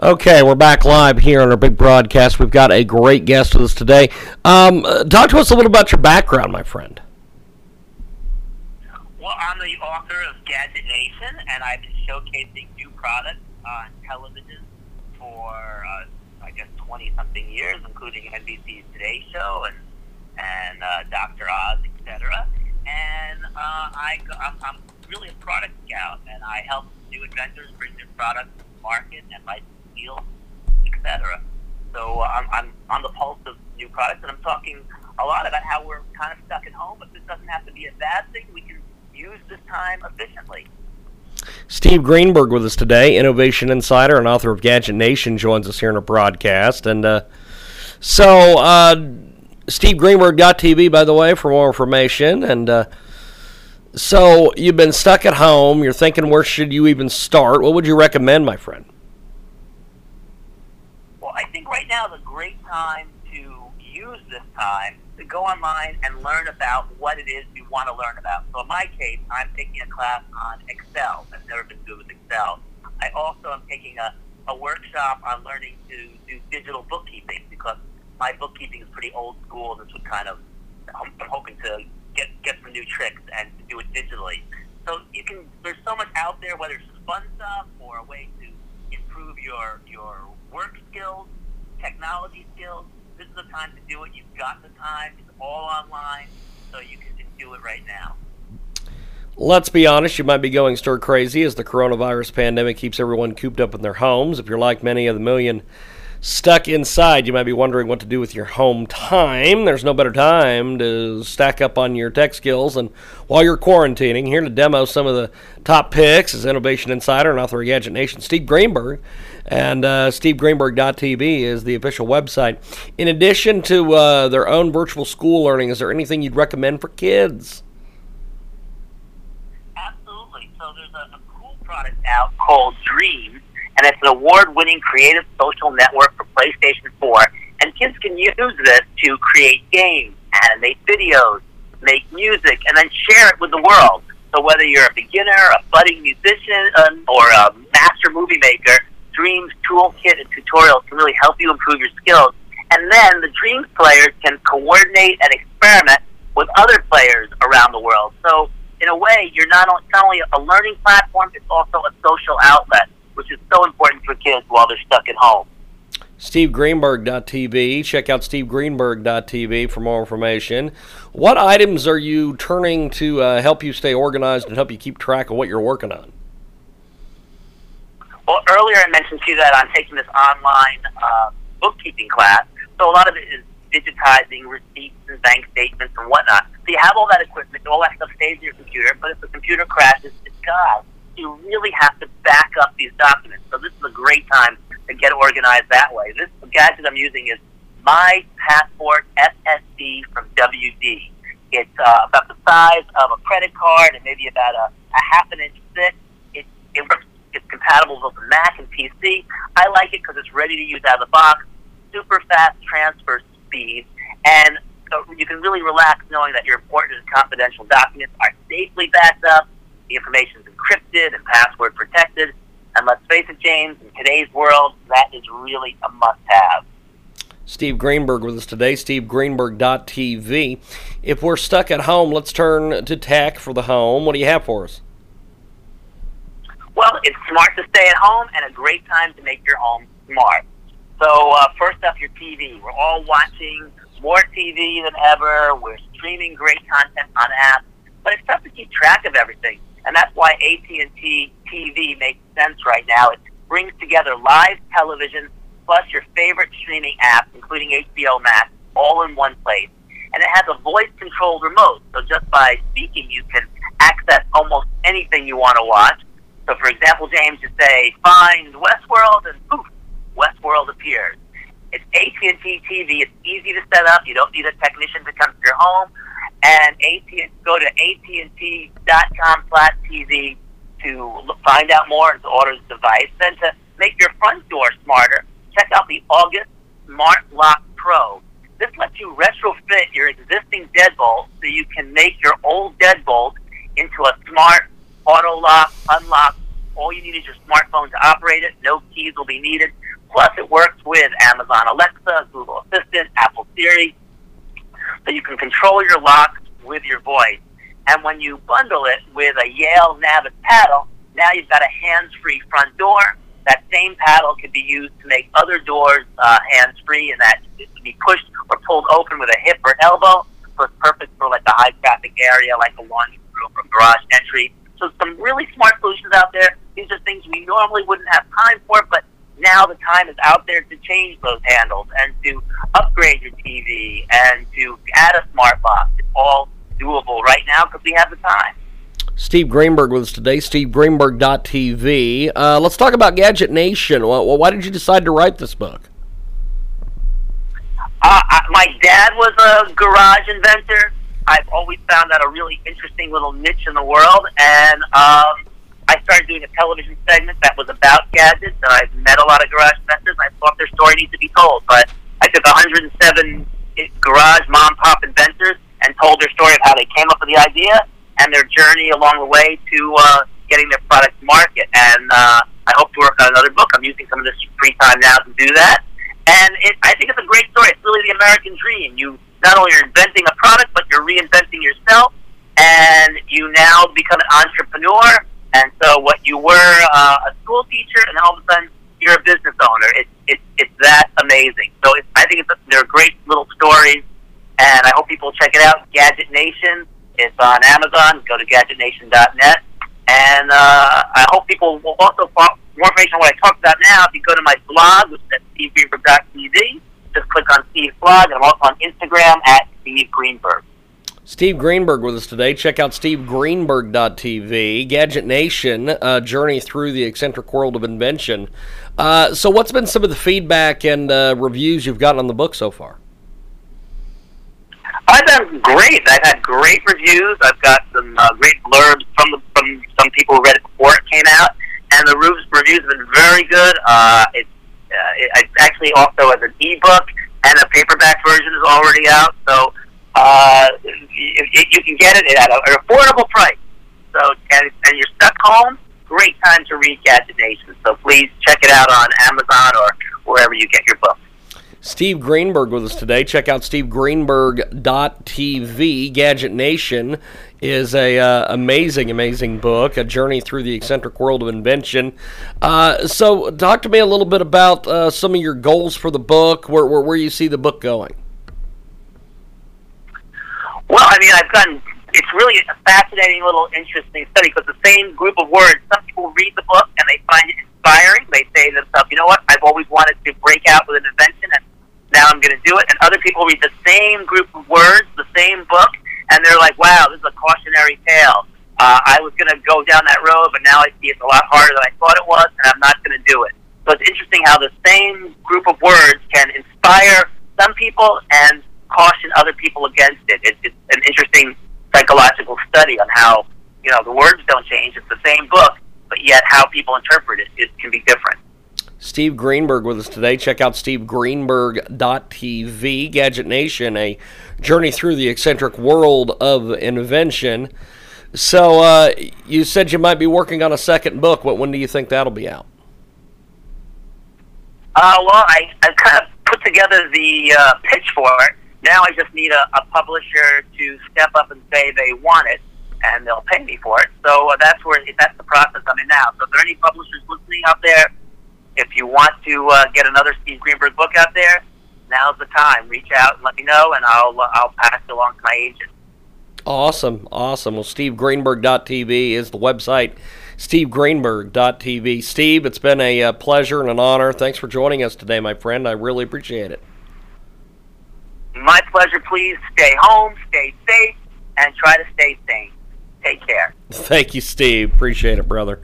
Okay, we're back live here on our big broadcast. We've got a great guest with us today. Um, uh, talk to us a little about your background, my friend. Well, I'm the author of Gadget Nation, and I've been showcasing new products on television for, uh, I guess, 20 something years, including NBC's Today Show and and uh, Dr. Oz, etc. And uh, I, I'm, I'm really a product scout, and I help new inventors bring their products to market and license deals, etc. So uh, I'm, I'm on the pulse of new products, and I'm talking a lot about how we're kind of stuck at home, but this doesn't have to be a bad thing. We can use this time efficiently. Steve Greenberg with us today, Innovation Insider and author of Gadget Nation, joins us here in a broadcast. And uh, so, uh, SteveGreenberg.tv, by the way, for more information. And uh, so, you've been stuck at home. You're thinking, where should you even start? What would you recommend, my friend? I think right now is a great time to use this time to go online and learn about what it is you want to learn about. So in my case, I'm taking a class on Excel. I've never been good with Excel. I also am taking a, a workshop on learning to do digital bookkeeping because my bookkeeping is pretty old school. This would kind of, I'm, I'm hoping to get, get some new tricks and do it digitally. So you can, there's so much out there, whether it's fun stuff or a way to improve your, your work skills, technology skills this is the time to do it. You've got the time. It's all online, so you can just do it right now. Let's be honest, you might be going stir crazy as the coronavirus pandemic keeps everyone cooped up in their homes. If you're like many of the million stuck inside, you might be wondering what to do with your home time. There's no better time to stack up on your tech skills. And while you're quarantining, here to demo some of the top picks is Innovation Insider and author of Gadget Nation, Steve Greenberg. And uh, SteveGreenberg.tv is the official website. In addition to uh, their own virtual school learning, is there anything you'd recommend for kids? Absolutely. So there's a, a cool product out called Dreams and it's an award-winning creative social network for PlayStation 4. And kids can use this to create games, animate videos, make music, and then share it with the world. So whether you're a beginner, a budding musician, um, or a master movie maker, Dreams Toolkit and tutorials can really help you improve your skills. And then the Dreams players can coordinate and experiment with other players around the world. So in a way, you're not only a learning platform, it's also a social outlet which is so important for kids while they're stuck at home. SteveGreenberg.tv. Check out SteveGreenberg.tv for more information. What items are you turning to uh, help you stay organized and help you keep track of what you're working on? Well, earlier I mentioned to you that I'm taking this online uh, bookkeeping class. So a lot of it is digitizing receipts and bank statements and whatnot. So you have all that equipment, all that stuff stays in your computer, but if the computer crashes, it's gone you really have to back up these documents. So this is a great time to get organized that way. This gadget I'm using is My Passport SSD from WD. It's uh, about the size of a credit card and maybe about a, a half an inch thick. It, it works, it's compatible with Mac and PC. I like it because it's ready to use out of the box, super fast transfer speed, and so you can really relax knowing that your important and confidential documents are safely backed up the information is encrypted and password protected. And let's face it, James, in today's world, that is really a must have. Steve Greenberg with us today, stevegreenberg.tv. If we're stuck at home, let's turn to tech for the home. What do you have for us? Well, it's smart to stay at home and a great time to make your home smart. So, uh, first up, your TV. We're all watching more TV than ever. We're streaming great content on apps, but it's tough to keep track of everything and that's why AT&T TV makes sense right now. It brings together live television plus your favorite streaming apps, including HBO Max, all in one place. And it has a voice-controlled remote, so just by speaking, you can access almost anything you want to watch. So, for example, James, you say, "Find Westworld," and poof, Westworld appears. It's AT&T TV. It's easy to set up. You don't need a technician to come to your home and AT go to AT&T.com slash TV to find out more and to order the device. Then to make your front door smarter, check out the August Smart Lock Pro. This lets you retrofit your existing deadbolt so you can make your old deadbolt into a smart auto lock, unlock All you need is your smartphone to operate it. No keys will be needed. Plus, it works with Amazon Alexa, Google Assistant, Apple Siri, you can control your locks with your voice. And when you bundle it with a Yale Navus paddle, now you've got a hands-free front door. That same paddle can be used to make other doors uh, hands-free, and that it can be pushed or pulled open with a hip or elbow. So it's perfect for like a high-traffic area, like a laundry room or garage entry. So some really smart solutions out there. These are things we normally wouldn't have time for, but now the time is out there to change those handles and to upgrade your TV and to add a smart box. It's all doable right now because we have the time. Steve Greenberg with us today, stevegreenberg.tv. Uh, let's talk about Gadget Nation. Well, why did you decide to write this book? Uh, I, my dad was a garage inventor. I've always found that a really interesting little niche in the world, and um, started doing a television segment that was about gadgets, and I've met a lot of garage inventors. I thought their story needs to be told, but I took 107 garage mom pop inventors and told their story of how they came up with the idea and their journey along the way to uh, getting their product to market. And uh, I hope to work on another book. I'm using some of this free time now to do that. And it, I think it's a great story. It's really the American dream. You not only are inventing a product, but you're reinventing yourself, and you now become an entrepreneur. And so, what you were uh, a school teacher, and all of a sudden you're a business owner. It's it's it's that amazing. So it's, I think it's, they're great little stories, and I hope people check it out. Gadget Nation. It's on Amazon. Go to gadgetnation.net. And uh, I hope people will also follow more information on what I talked about now. If you go to my blog, which is at stevegreenberg.tv, just click on Steve's blog, and I'm also on Instagram at Steve Greenberg. Steve Greenberg with us today. Check out stevegreenberg.tv. Gadget Nation, uh, journey through the eccentric world of invention. Uh, so, what's been some of the feedback and uh, reviews you've gotten on the book so far? I've been great. I've had great reviews. I've got some uh, great blurbs from the, from some people who read it before it came out, and the reviews have been very good. Uh, it's uh, it, it's actually also as an ebook and a paperback version is already out. So uh, you, you can get it at an affordable price. So and, and you're stuck home. Great time to read Gadget Nation. So please check it out on Amazon or wherever you get your book. Steve Greenberg with us today. Check out stevegreenberg.tv. Gadget Nation is a uh, amazing, amazing book, a journey through the eccentric world of invention. Uh, so, talk to me a little bit about uh, some of your goals for the book, where, where, where you see the book going. Well, I mean, I've gotten it's really a fascinating little interesting study because the same group of words, some people read the book and they find it inspiring. They say to themselves, you know what, I've always wanted to break out with an invention and now I'm going to do it. And other people read the same group of words, the same book, and they're like, wow, this is a cautionary tale. Uh, I was going to go down that road, but now I see it's a lot harder than I thought it was, and I'm not going to do it. So it's interesting how the same group of words can inspire some people and caution other people against it. It's, it's an interesting psychological study on how, you know, the words don't change. It's the same book, but yet how people interpret it, it can be different. Steve Greenberg with us today. Check out stevegreenberg.tv. Gadget Nation, a journey through the eccentric world of invention. So, uh, you said you might be working on a second book. What when do you think that'll be out? Uh, well, I, I kind of put together the uh, pitch for it. Now I just need a, a publisher to step up and say they want it, and they'll pay me for it. So uh, that's where that's the process I'm in now. So, if there are any publishers listening out there if you want to uh, get another Steve Greenberg book out there, now's the time. Reach out and let me know, and I'll uh, I'll pass it along to my agent. Awesome, awesome. Well, SteveGreenberg.tv is the website. SteveGreenberg.tv. Steve, it's been a uh, pleasure and an honor. Thanks for joining us today, my friend. I really appreciate it. My pleasure. Please stay home, stay safe, and try to stay sane. Take care. Thank you, Steve. Appreciate it, brother.